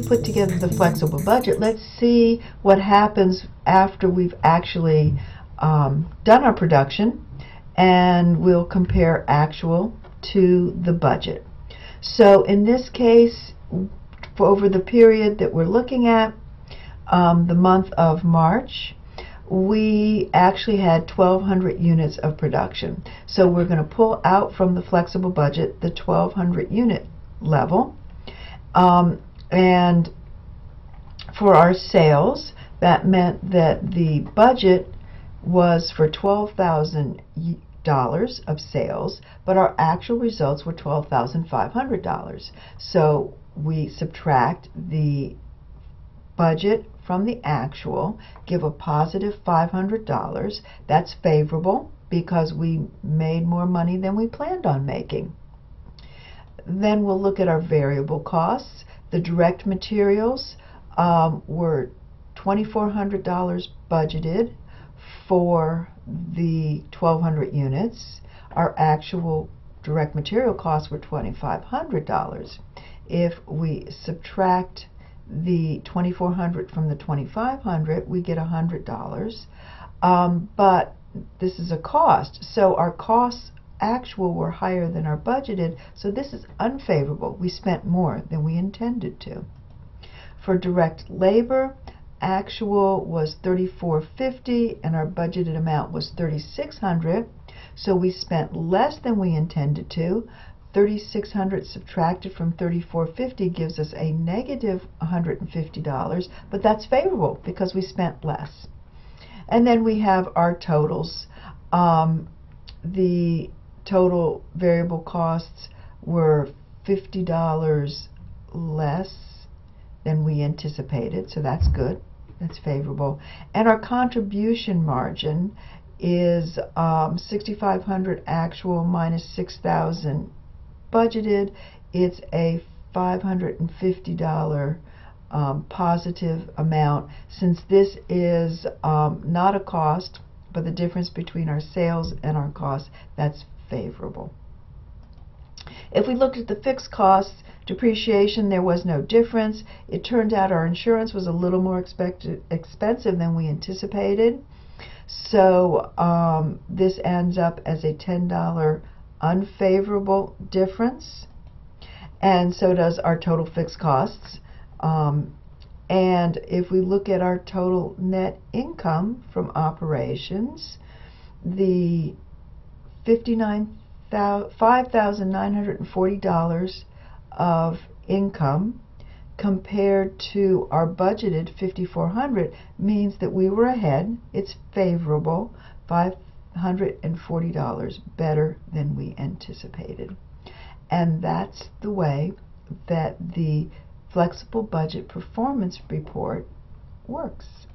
put together the flexible budget, let's see what happens after we've actually um, done our production, and we'll compare actual to the budget. So in this case, over the period that we're looking at, um, the month of March, we actually had 1,200 units of production. So we're going to pull out from the flexible budget the 1,200 unit level. Um, and for our sales, that meant that the budget was for $12,000 of sales, but our actual results were $12,500. So we subtract the budget from the actual, give a positive $500. That's favorable because we made more money than we planned on making. Then we'll look at our variable costs. The direct materials um, were $2,400 budgeted for the 1,200 units. Our actual direct material costs were $2,500. If we subtract the 2400 from the 2500 we get $100 um, but this is a cost so our costs actual were higher than our budgeted so this is unfavorable. We spent more than we intended to. For direct labor actual was 3450 and our budgeted amount was 3600 so we spent less than we intended to. 3600 subtracted from 3450 gives us a negative $150 but that's favorable because we spent less. And then we have our totals. Um, the total variable costs were $50 less than we anticipated so that's good that's favorable and our contribution margin is um, 6500 actual minus 6000 budgeted, it's a $550 um, positive amount. Since this is um, not a cost, but the difference between our sales and our costs, that's favorable. If we looked at the fixed costs, depreciation, there was no difference. It turned out our insurance was a little more expected, expensive than we anticipated. So um, this ends up as a $10 unfavorable difference, and so does our total fixed costs. Um, and if we look at our total net income from operations, the $5,940 of income compared to our budgeted 5400 means that we were ahead. It's favorable. 5 $140 better than we anticipated. And that's the way that the flexible budget performance report works.